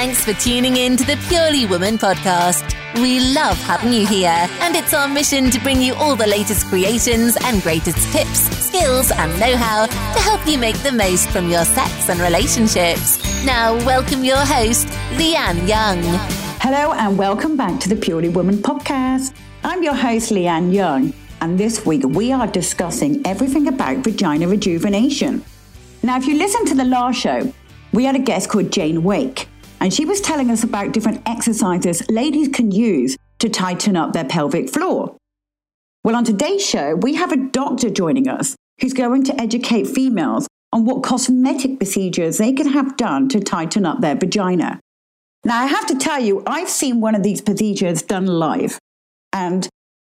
Thanks for tuning in to the Purely Woman podcast. We love having you here, and it's our mission to bring you all the latest creations and greatest tips, skills, and know how to help you make the most from your sex and relationships. Now, welcome your host, Leanne Young. Hello, and welcome back to the Purely Woman podcast. I'm your host, Leanne Young, and this week we are discussing everything about vagina rejuvenation. Now, if you listen to the last show, we had a guest called Jane Wake, and she was telling us about different exercises ladies can use to tighten up their pelvic floor. Well, on today's show, we have a doctor joining us who's going to educate females on what cosmetic procedures they can have done to tighten up their vagina. Now, I have to tell you, I've seen one of these procedures done live, and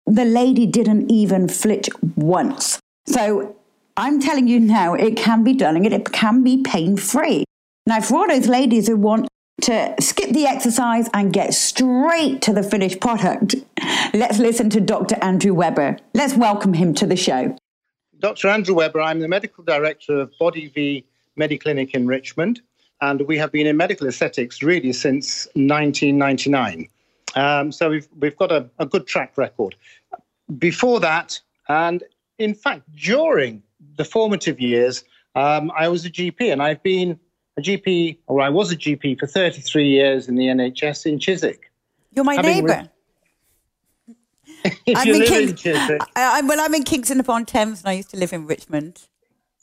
the lady didn't even flinch once. So I'm telling you now, it can be done and it can be pain free. Now, for all those ladies who want to skip the exercise and get straight to the finished product, let's listen to Dr. Andrew Weber. Let's welcome him to the show. Dr. Andrew Weber, I'm the medical director of Body V Mediclinic in Richmond, and we have been in medical aesthetics really since 1999. Um, so we've, we've got a, a good track record. Before that, and in fact, during the formative years, um, I was a GP, and I've been a GP, or I was a GP for 33 years in the NHS in Chiswick. You're my neighbour. I'm in King- in Chiswick. I, I, well, I'm in Kingston upon Thames and I used to live in Richmond.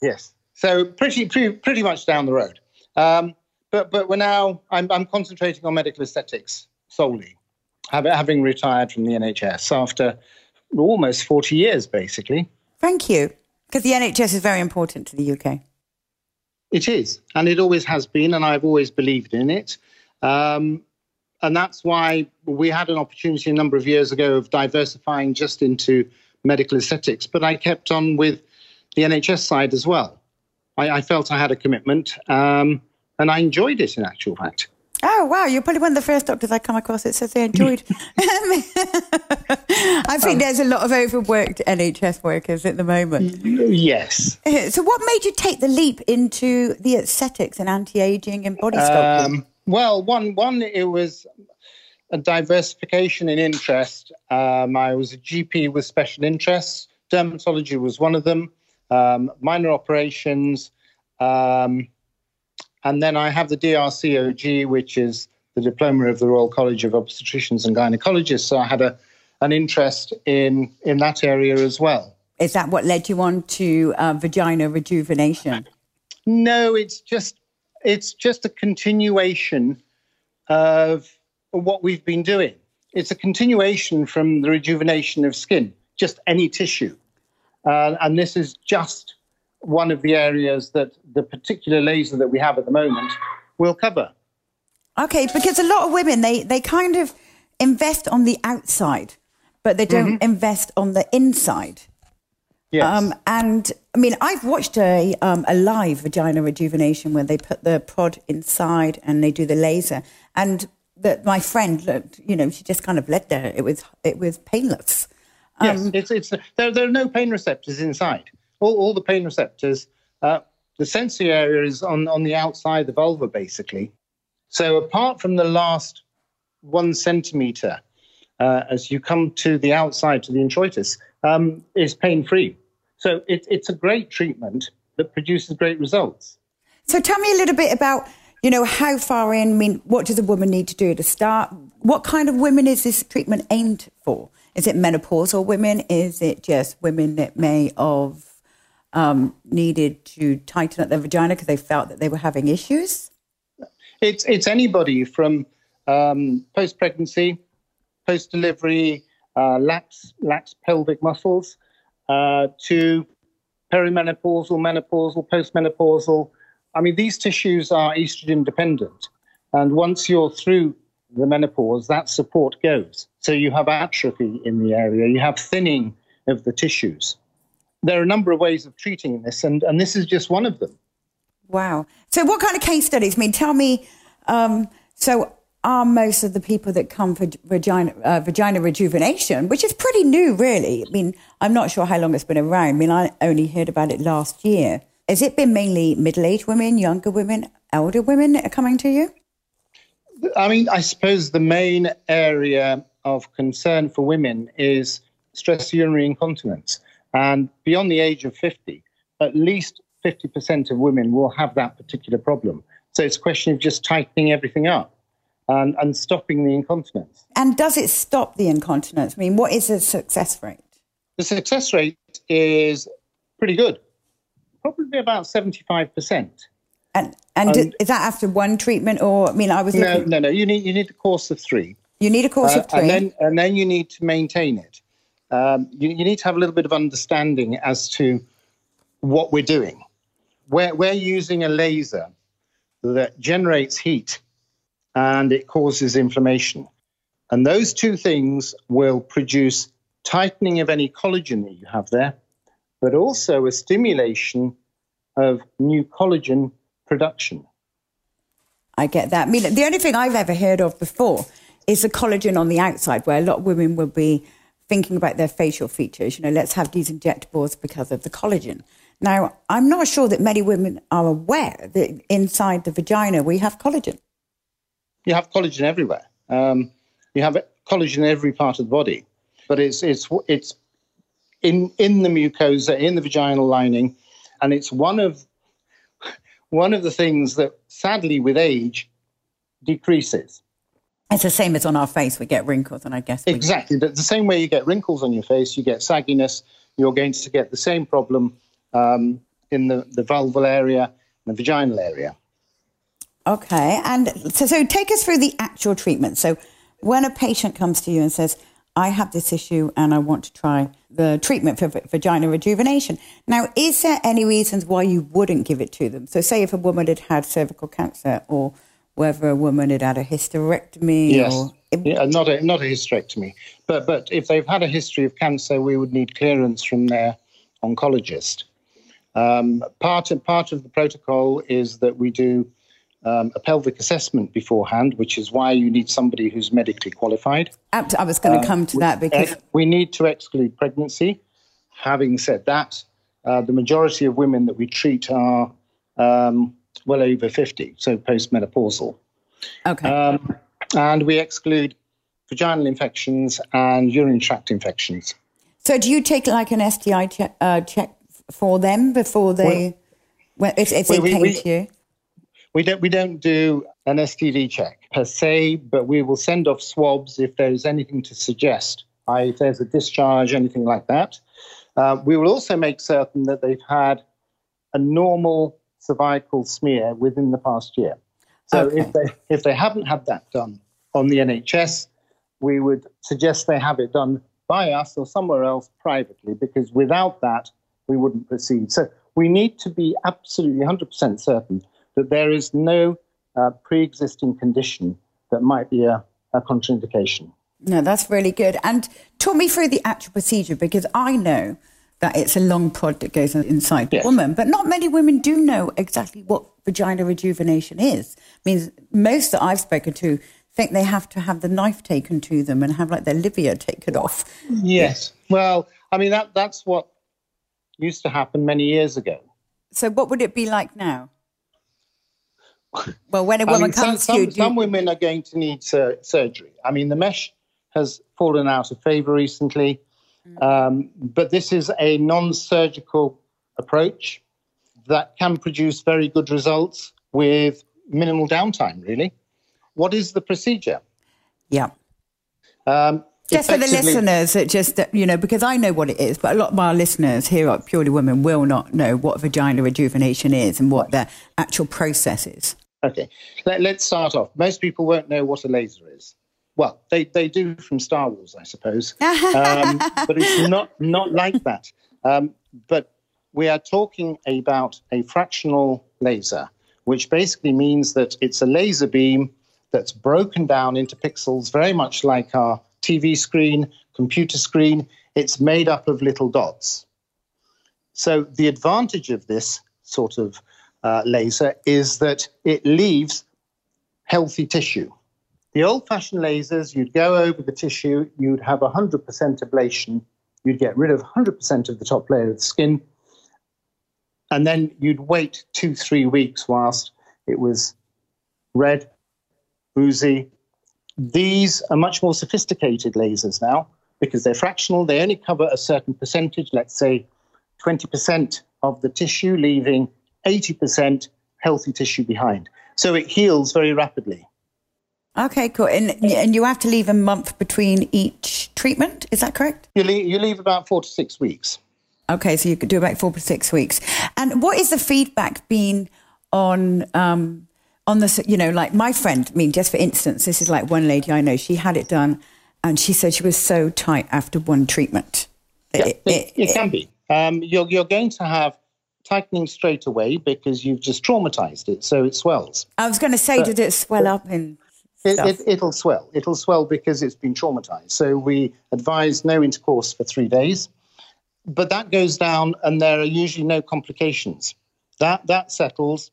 Yes. So pretty, pretty, pretty much down the road. Um, but, but we're now, I'm, I'm concentrating on medical aesthetics solely, having retired from the NHS after almost 40 years, basically. Thank you. Because the NHS is very important to the UK. It is, and it always has been, and I've always believed in it. Um, and that's why we had an opportunity a number of years ago of diversifying just into medical aesthetics. But I kept on with the NHS side as well. I, I felt I had a commitment, um, and I enjoyed it in actual fact. Oh, wow. You're probably one of the first doctors I come across that says they enjoyed. I think there's a lot of overworked NHS workers at the moment. Yes. So, what made you take the leap into the aesthetics and anti aging and body sculpting? Um, well, one, one, it was a diversification in interest. Um, I was a GP with special interests. Dermatology was one of them. Um, minor operations, um, and then I have the DRCOG, which is the diploma of the Royal College of Obstetricians and Gynecologists. So I had a an interest in in that area as well. Is that what led you on to uh, vagina rejuvenation? No, it's just it's just a continuation of what we've been doing. It's a continuation from the rejuvenation of skin, just any tissue, uh, and this is just one of the areas that the particular laser that we have at the moment will cover. Okay, because a lot of women they they kind of invest on the outside, but they don't invest on the inside. Yes. Um, and I mean, I've watched a um, a live vagina rejuvenation where they put the prod inside and they do the laser. And the, my friend, looked, you know, she just kind of led there. It was it was painless. yes, um, it's it's there. There are no pain receptors inside. All, all the pain receptors, uh, the sensory area is on on the outside of the vulva, basically. So apart from the last one centimeter, uh, as you come to the outside to the introitus, um, is pain free. So it, it's a great treatment that produces great results. So tell me a little bit about you know how far in. I mean, what does a woman need to do to start? What kind of women is this treatment aimed for? Is it menopausal women? Is it just women that may have um, needed to tighten up their vagina because they felt that they were having issues? It's it's anybody from um, post pregnancy, post delivery, uh, lax lax pelvic muscles, uh, to perimenopausal, menopausal, postmenopausal. I mean, these tissues are estrogen dependent, and once you're through the menopause, that support goes. So you have atrophy in the area, you have thinning of the tissues. There are a number of ways of treating this, and, and this is just one of them. Wow. So, what kind of case studies? I mean, tell me. Um, so, are most of the people that come for vagina, uh, vagina rejuvenation, which is pretty new, really? I mean, I'm not sure how long it's been around. I mean, I only heard about it last year. Has it been mainly middle aged women, younger women, elder women that are coming to you? I mean, I suppose the main area of concern for women is stress urinary incontinence. And beyond the age of 50, at least 50% of women will have that particular problem. So it's a question of just tightening everything up and, and stopping the incontinence. And does it stop the incontinence? I mean, what is the success rate? The success rate is pretty good, probably about 75%. And and um, is that after one treatment, or I mean, I was no, looking... no, no. You need you need a course of three. You need a course uh, of three, and then and then you need to maintain it. Um, you, you need to have a little bit of understanding as to what we're doing. We're we're using a laser that generates heat, and it causes inflammation, and those two things will produce tightening of any collagen that you have there, but also a stimulation of new collagen production. I get that. I mean, the only thing I've ever heard of before is the collagen on the outside, where a lot of women will be thinking about their facial features. You know, let's have these injectables because of the collagen. Now, I'm not sure that many women are aware that inside the vagina we have collagen. You have collagen everywhere. Um, you have collagen in every part of the body, but it's it's it's in in the mucosa, in the vaginal lining, and it's one of one of the things that sadly with age decreases. It's the same as on our face. We get wrinkles, and I guess exactly the same way you get wrinkles on your face, you get sagginess. You're going to get the same problem um, in the, the vulval area, and the vaginal area. Okay, and so, so take us through the actual treatment. So, when a patient comes to you and says, I have this issue and I want to try the treatment for vagina rejuvenation. Now, is there any reasons why you wouldn't give it to them? So, say if a woman had had cervical cancer or whether a woman had had a hysterectomy yes. or yeah, not a not a hysterectomy, but but if they've had a history of cancer, we would need clearance from their oncologist. Um, part of part of the protocol is that we do um, a pelvic assessment beforehand, which is why you need somebody who's medically qualified. I was going to come to that because we need to exclude pregnancy. Having said that, uh, the majority of women that we treat are um, well over 50, so postmenopausal. Okay. Um, and we exclude vaginal infections and urinary tract infections. So, do you take like an STI che- uh, check for them before they, well, if, if they we, came we, to you? We don't we don't do an STD check per se, but we will send off swabs if there's anything to suggest, if there's a discharge, anything like that. Uh, we will also make certain that they've had a normal cervical smear within the past year. So okay. if they if they haven't had that done on the NHS, we would suggest they have it done by us or somewhere else privately, because without that, we wouldn't proceed. So we need to be absolutely 100% certain that there is no uh, pre existing condition that might be a, a contraindication. No, that's really good. And talk me through the actual procedure because I know that it's a long pod that goes inside yes. the woman, but not many women do know exactly what vagina rejuvenation is. I mean, most that I've spoken to think they have to have the knife taken to them and have like their labia taken off. Yes. Well, I mean that that's what used to happen many years ago. So what would it be like now? Well, when a woman I mean, comes some, to you, some women are going to need sur- surgery. I mean, the mesh has fallen out of favor recently. Um, but this is a non-surgical approach that can produce very good results with minimal downtime. Really, what is the procedure? Yeah. Um, just for the listeners, that just you know, because I know what it is, but a lot of our listeners here at Purely Women will not know what vagina rejuvenation is and what the actual process is. Okay, Let, us start off. Most people won't know what a laser is. Well, they, they do from Star Wars, I suppose, um, but it's not not like that. Um, but we are talking about a fractional laser, which basically means that it's a laser beam that's broken down into pixels, very much like our TV screen, computer screen. It's made up of little dots. So the advantage of this sort of uh, laser is that it leaves healthy tissue. The old fashioned lasers, you'd go over the tissue, you'd have 100% ablation, you'd get rid of 100% of the top layer of the skin, and then you'd wait two, three weeks whilst it was red boozy. These are much more sophisticated lasers now because they're fractional. They only cover a certain percentage, let's say 20% of the tissue, leaving 80% healthy tissue behind. So it heals very rapidly. Okay, cool. And, and you have to leave a month between each treatment. Is that correct? You leave, you leave about four to six weeks. Okay, so you could do about four to six weeks. And what is the feedback been on um, on the you know like my friend? I mean, just for instance, this is like one lady I know. She had it done, and she said she was so tight after one treatment. Yeah, it, it, it, it can be. Um, you're you're going to have tightening straight away because you've just traumatized it, so it swells. I was going to say, but, did it swell up in? It, it, will swell. It'll swell because it's been traumatized. So we advise no intercourse for three days, but that goes down, and there are usually no complications. That that settles,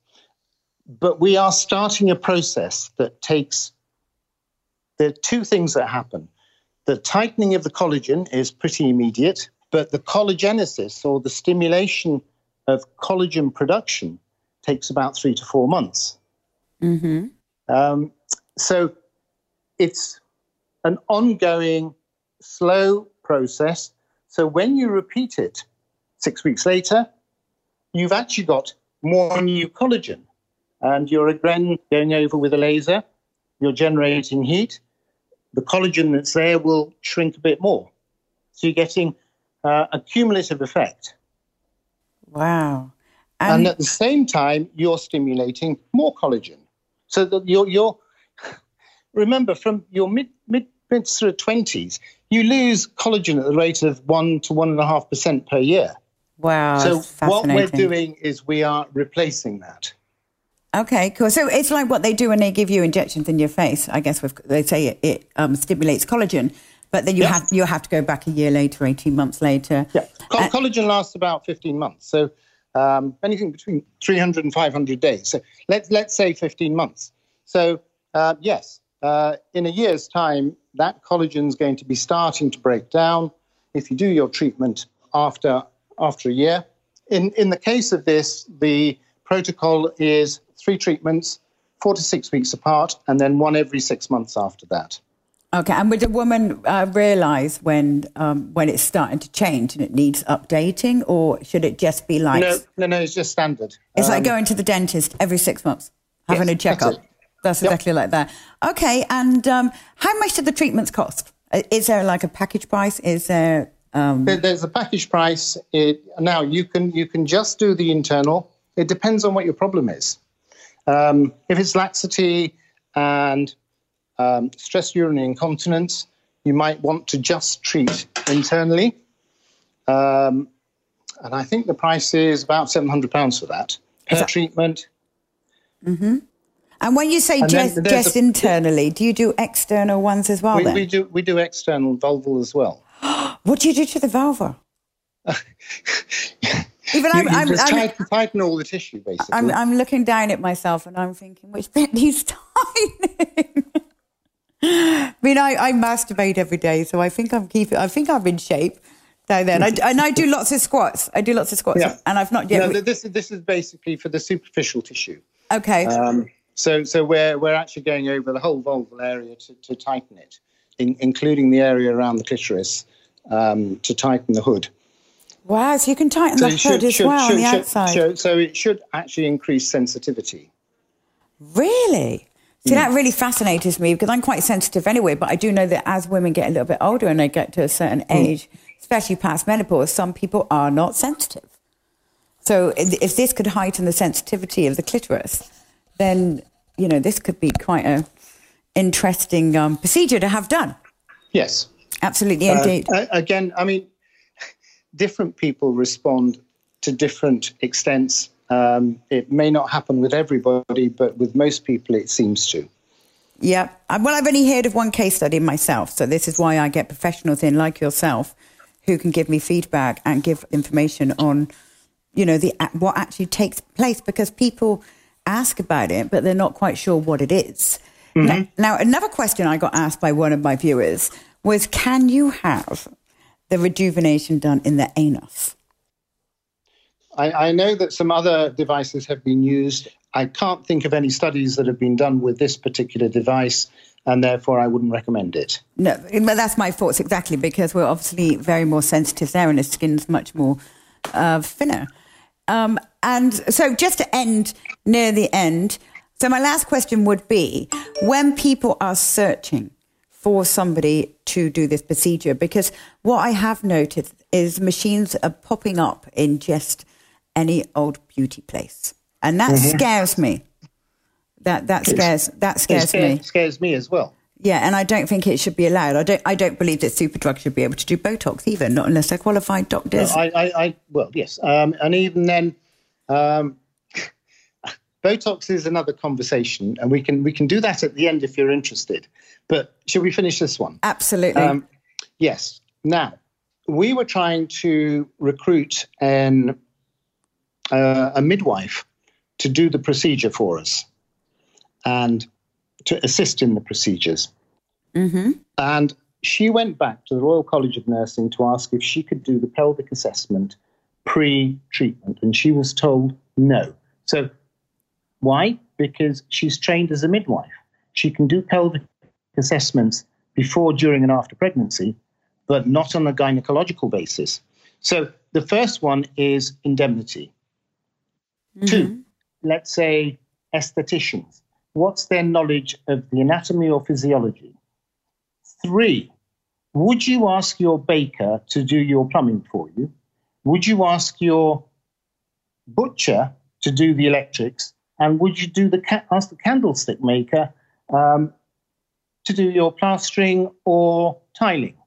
but we are starting a process that takes. There are two things that happen. The tightening of the collagen is pretty immediate, but the collagenesis or the stimulation of collagen production takes about three to four months. Mm-hmm. Um, so it's an ongoing, slow process. So when you repeat it six weeks later, you've actually got more new collagen. And you're again going over with a laser, you're generating heat. The collagen that's there will shrink a bit more. So you're getting uh, a cumulative effect. Wow. And, and, at the same time, you're stimulating more collagen. So that you're, you're remember from your mid mid mid sort of twenties, you lose collagen at the rate of one to one and a half percent per year. Wow. So what we're doing is we are replacing that. Okay, cool. So it's like what they do when they give you injections in your face. I guess they say it, it um, stimulates collagen, but then you yeah. have you have to go back a year later, eighteen months later. Yeah, Co- uh, collagen lasts about fifteen months. So um, anything between 300 and 500 days. So let's let's say 15 months. So uh, yes, uh, in a year's time, that collagen is going to be starting to break down. If you do your treatment after after a year, in in the case of this, the protocol is three treatments, four to six weeks apart, and then one every six months after that. Okay, and would a woman uh, realise when um, when it's starting to change and it needs updating, or should it just be like no, no, no? It's just standard. It's um, like going to the dentist every six months, having yes, a checkup. That's, that's yep. exactly like that. Okay, and um, how much do the treatments cost? Is there like a package price? Is there? Um... there there's a package price. It, now you can you can just do the internal. It depends on what your problem is. Um, if it's laxity and um, stress urinary incontinence, you might want to just treat internally. Um, and I think the price is about £700 for that per that- treatment. Mm-hmm. And when you say just, just a, internally, do you do external ones as well? We, we do we do external vulval as well. what do you do to the vulva? Even you, I'm, you I'm, just I'm, tighten, tighten, all the tissue, basically. I'm, I'm looking down at myself and I'm thinking, which bit needs tightening? I mean, I, I masturbate every day, so I think I'm keeping. I think I'm in shape down there, and I, and I do lots of squats. I do lots of squats, yeah. and I've not yet. No, this is this is basically for the superficial tissue. Okay. Um, so so we're we're actually going over the whole vulval area to, to tighten it, in, including the area around the clitoris, um, to tighten the hood. Wow! So you can tighten so the hood as should, well should, on the should, outside. so it should actually increase sensitivity. Really? See, that really fascinates me because I'm quite sensitive anyway, but I do know that as women get a little bit older and they get to a certain hmm. age, especially past menopause, some people are not sensitive. So if this could heighten the sensitivity of the clitoris, then, you know, this could be quite a interesting um, procedure to have done. Yes. Absolutely, uh, indeed. Uh, again, I mean, different people respond to different extents um, it may not happen with everybody, but with most people, it seems to. Yeah. Uh, well, I've only heard of one case study myself. So this is why I get professionals in like yourself who can give me feedback and give information on, you know, the what actually takes place because people ask about it, but they're not quite sure what it is. Mm-hmm. Now, now, another question I got asked by one of my viewers was, can you have the rejuvenation done in the anus? I, I, know that some other devices have been used. I can't think of any studies that have been done with this particular device, and therefore I wouldn't recommend it. No, but that's my thoughts exactly because we're obviously very more sensitive there, and the skin's much more uh, thinner. Um, and so, just to end near the end, so my last question would be: when people are searching for somebody to do this procedure, because what I have noted is machines are popping up in just any old beauty place, and that mm-hmm. scares me. That that scares that scares, me. Scares me as well. Yeah, and I don't think it should be allowed. I don't. I don't believe that Superdrug should be able to do Botox either, not unless they're qualified doctors. Well, I, I, I, well, yes, um, and even then, um, Botox is another conversation, and we can we can do that at the end if you're interested. But shall we finish this one? Absolutely. Um, yes. Now, we were trying to recruit an uh, a midwife to do the procedure for us and to assist in the procedures. Mm-hmm. And she went back to the Royal College of Nursing to ask if she could do the pelvic assessment pre treatment, and she was told no. So, why? Because she's trained as a midwife. She can do pelvic assessments before, during, and after pregnancy, but not on a gynecological basis. So, the first one is indemnity. Mm-hmm. Two, let's say estheticians. What's their knowledge of the anatomy or physiology? Three, would you ask your baker to do your plumbing for you? Would you ask your butcher to do the electrics? And would you do the ask the candlestick maker um, to do your plastering or tiling?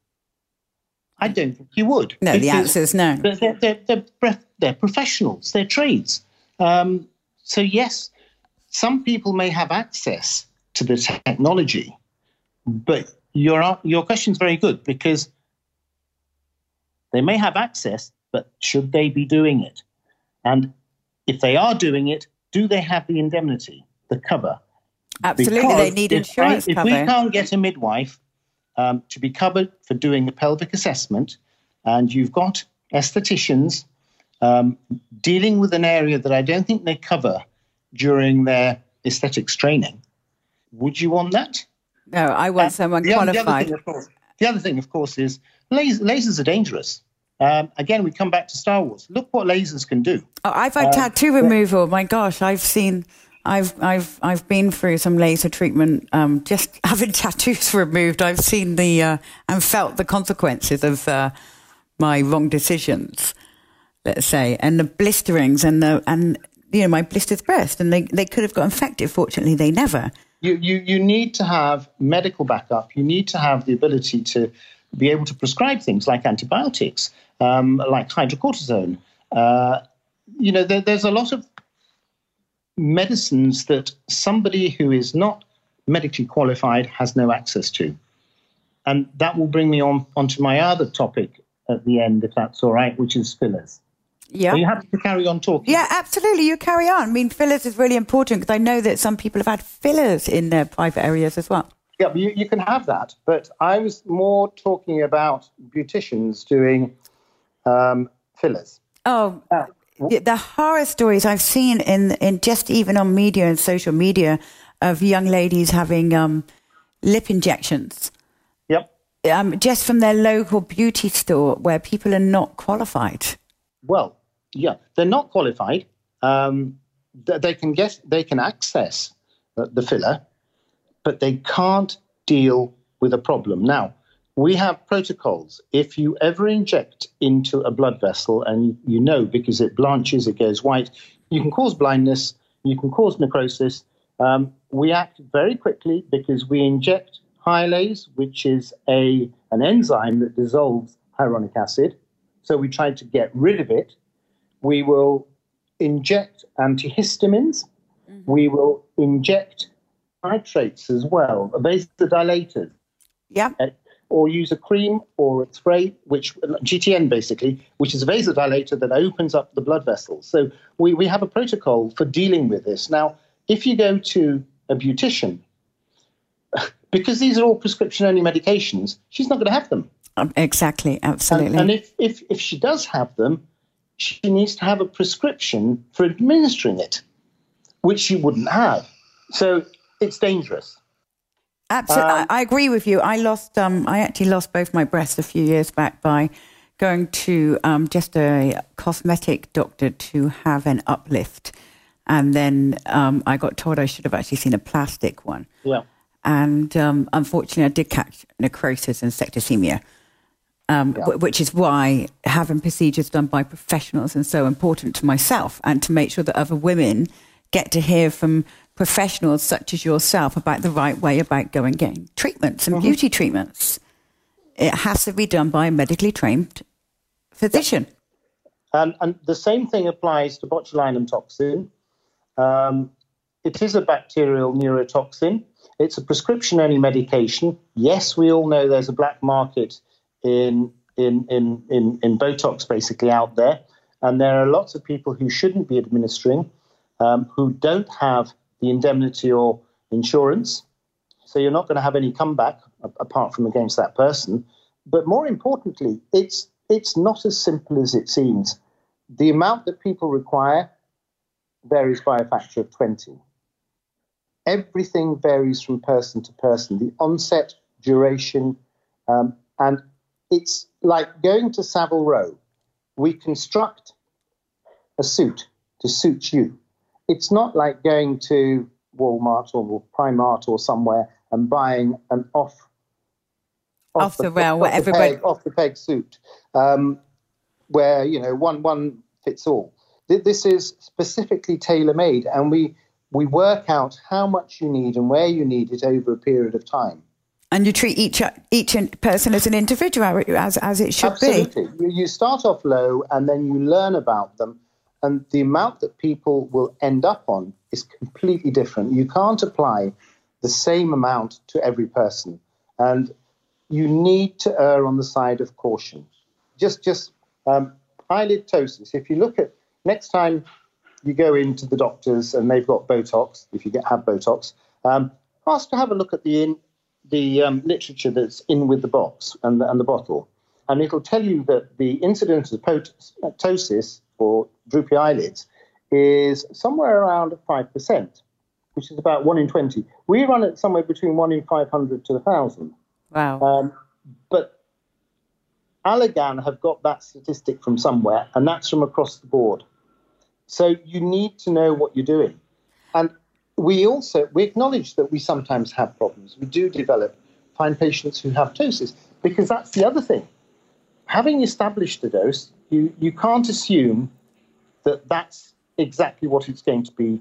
I don't think you would. No, the answer is no. They're, they're, they're, they're professionals, they're trades. Um, so, yes, some people may have access to the technology, but your, your question is very good because they may have access, but should they be doing it? And if they are doing it, do they have the indemnity, the cover? Absolutely, because they need insurance if, cover. If we can't get a midwife um, to be covered for doing a pelvic assessment, and you've got estheticians um, dealing with an area that I don't think they cover during their aesthetics training. Would you want that? No, I want uh, someone the, qualified. The other, thing, course, the other, thing, of course, is lasers, lasers are dangerous. Um, again, we come back to Star Wars. Look what lasers can do. Oh, I've had uh, tattoo removal. My gosh, I've seen, I've, I've, I've been through some laser treatment. Um, just having tattoos removed, I've seen the uh, and felt the consequences of uh, my wrong decisions let's say, and the blisterings and the and you know my blistered breast, and they they could have got infected. Fortunately, they never. You you you need to have medical backup. You need to have the ability to be able to prescribe things like antibiotics, um, like hydrocortisone. Uh, you know, there, there's a lot of medicines that somebody who is not medically qualified has no access to. And that will bring me on onto my other topic at the end, if that's all right, which is fillers. Yeah. Are you happy to carry on talking? Yeah, absolutely. You carry on. I mean, fillers is really important because I know that some people have had fillers in their private areas as well. Yeah, you, you can have that. But I was more talking about beauticians doing um, fillers. Oh, uh, the horror stories I've seen in, in just even on media and social media of young ladies having um, lip injections. Yep. Um, just from their local beauty store where people are not qualified. Well, yeah, they're not qualified. Um, they can get, they can access the filler, but they can't deal with a problem. Now, we have protocols. If you ever inject into a blood vessel, and you know because it blanches, it goes white, you can cause blindness, you can cause necrosis. Um, we act very quickly because we inject hyalase, which is a an enzyme that dissolves hyaluronic acid. So we try to get rid of it we will inject antihistamines. Mm-hmm. We will inject nitrates as well, vasodilators. Yeah. Uh, or use a cream or a spray, which GTN basically, which is a vasodilator that opens up the blood vessels. So we, we have a protocol for dealing with this. Now, if you go to a beautician, because these are all prescription only medications, she's not going to have them. Um, exactly, absolutely. And, and if, if, if she does have them, she needs to have a prescription for administering it. which you wouldn't have. So it's dangerous. Absolutely, um, I, agree with you. I lost, um, I actually lost both my breasts a few years back by going to um, just a cosmetic doctor to have an uplift, and then um, I got told I should have actually seen a plastic one. Yeah. And um, unfortunately, I did catch necrosis and septicemia. Um, yeah. which is why having procedures done by professionals is so important to myself and to make sure that other women get to hear from professionals such as yourself about the right way about going getting treatments and mm-hmm. beauty treatments. It has to be done by a medically trained physician. And, and the same thing applies to botulinum toxin. Um, it is a bacterial neurotoxin. It's a prescription only medication. Yes, we all know there's a black market in, in, in, in, in Botox basically out there. And there are lots of people who shouldn't be administering, um, who don't have the indemnity or insurance. So you're not going to have any comeback apart from against that person. But more importantly, it's it's not as simple as it seems. The amount that people require varies by a factor of 20. Everything varies from person to person. The onset, duration, um, and it's like going to Savile Row. We construct a suit to suit you it's not like going to Walmart or Primark or somewhere and buying an off off, off the, the rail, off the peg, off the peg suit, um, where you know one one fits all. This is specifically tailor made, and we we work out how much you need and where you need it over a period of time. And you treat each each person as an individual, as as it should Absolutely. be. You start off low, and then you learn about them and the amount that people will end up on is completely different. You can't apply the same amount to every person, and you need to err on the side of caution. Just, just um, eyelid ptosis. If you look at next time you go into the doctors and they've got Botox, if you get have Botox, um, ask to have a look at the in, the um, literature that's in with the box and the, and the bottle, and it'll tell you that the incidence of ptosis or droopy eyelids is somewhere around 5%, which is about 1 in 20. We run it somewhere between 1 in 500 to 1,000. Wow. Um, but Allergan have got that statistic from somewhere, and that's from across the board. So you need to know what you're doing. And we also we acknowledge that we sometimes have problems. We do develop, find patients who have ptosis, because that's the other thing. Having established a dose, you, you can't assume that that's exactly what it's going to be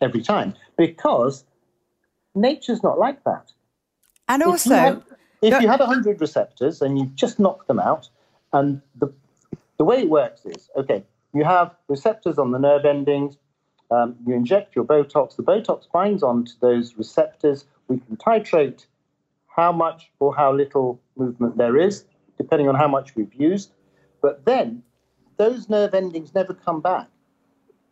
every time because nature's not like that. And also, if you had, if you had 100 receptors and you just knock them out, and the, the way it works is okay, you have receptors on the nerve endings, um, you inject your Botox, the Botox binds onto those receptors. We can titrate how much or how little movement there is, depending on how much we've used. But then those nerve endings never come back.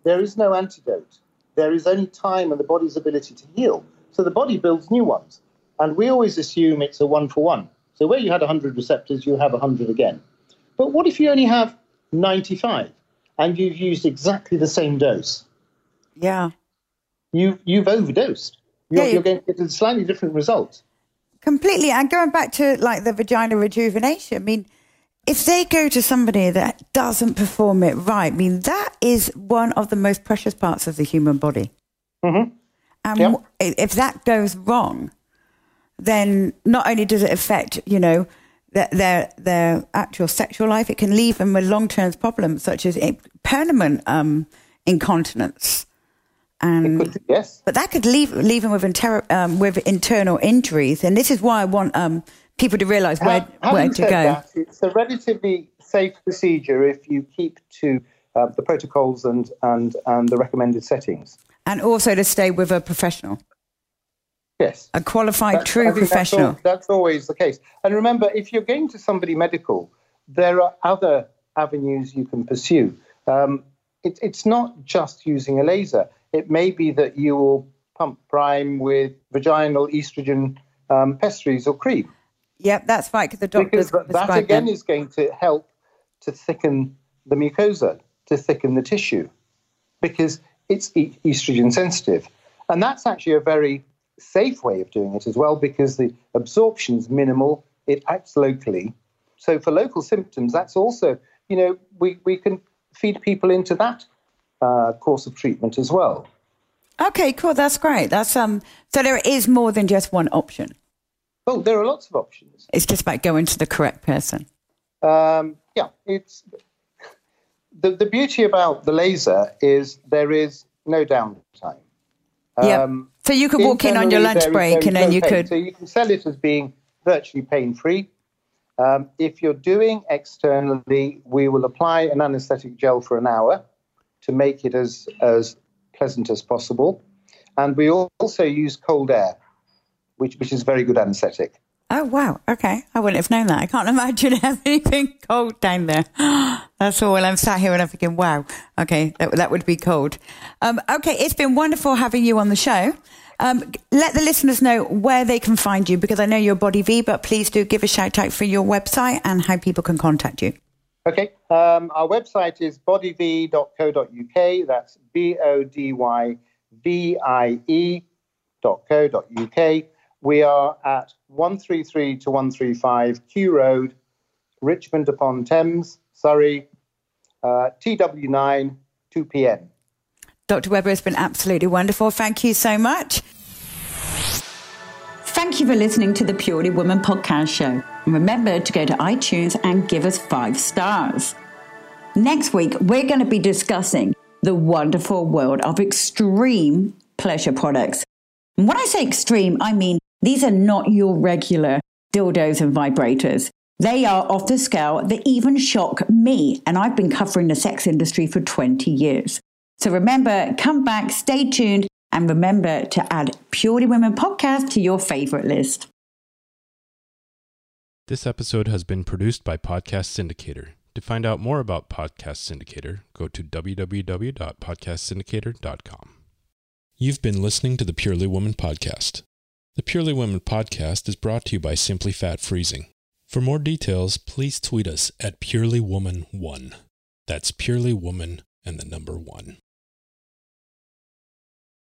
There is no antidote. There is only time and the body's ability to heal. So the body builds new ones. And we always assume it's a one for one. So where you had 100 receptors, you have 100 again. But what if you only have 95 and you've used exactly the same dose? Yeah. You, you've overdosed. You're, yeah, you... you're going to get a slightly different result. Completely. And going back to like the vagina rejuvenation, I mean, if they go to somebody that doesn't perform it right, I mean, that is one of the most precious parts of the human body. Mm-hmm. And yep. if that goes wrong, then not only does it affect, you know, their, their, their actual sexual life, it can leave them with long term problems such as permanent um, incontinence. And could, yes, but that could leave leave them with, inter- um, with internal injuries, and this is why I want um, people to realise where, where to go. That, it's a relatively safe procedure if you keep to uh, the protocols and, and, and the recommended settings. And also to stay with a professional. Yes. A qualified, that's, true professional. That's, that's, always the case. And remember, if you're going to somebody medical, there are other avenues you can pursue. Um, it, it's not just using a laser. It may be that you will pump prime with vaginal estrogen um, pessaries or cream. Yep, that's right. Because the doctors because that again them. is going to help to thicken the mucosa, to thicken the tissue, because it's estrogen sensitive. And that's actually a very safe way of doing it as well because the absorption is minimal, it acts locally. So for local symptoms, that's also, you know, we, we can feed people into that uh, course of treatment as well. Okay, cool. That's great. That's um. So there is more than just one option. Oh, there are lots of options. It's just about going to the correct person. Um, yeah, it's the the beauty about the laser is there is no downtime. Yeah. Um, so you could walk in on your lunch break and then you pain. could. So you can sell it as being virtually pain free. Um, if you're doing externally, we will apply an anesthetic gel for an hour to make it as, as pleasant as possible. And we also use cold air, which, which is very good anesthetic. Oh, wow. Okay. I wouldn't have known that. I can't imagine having anything cold down there. That's all. I'm sat here and I'm thinking, wow. Okay. That, that would be cold. Um, okay. It's been wonderful having you on the show. Um, let the listeners know where they can find you because I know you're Body V, but please do give a shout out for your website and how people can contact you. Okay. Um, our website is bodyv.co.uk. That's B O D Y V I E.co.uk. We are at 133 to 135 Kew Road, Richmond upon Thames, Surrey, uh, TW9 2 p.m. Dr. Weber has been absolutely wonderful. Thank you so much. Thank you for listening to the Purely Woman podcast show. And remember to go to iTunes and give us five stars. Next week, we're going to be discussing the wonderful world of extreme pleasure products. And when I say extreme, I mean these are not your regular dildos and vibrators. They are off the scale that even shock me. And I've been covering the sex industry for 20 years. So remember, come back, stay tuned, and remember to add Purely Women podcast to your favorite list. This episode has been produced by Podcast Syndicator. To find out more about Podcast Syndicator, go to www.podcastsyndicator.com. You've been listening to the Purely Woman podcast. The Purely Women podcast is brought to you by Simply Fat Freezing. For more details, please tweet us at purelywoman1. That's purely woman and the number one.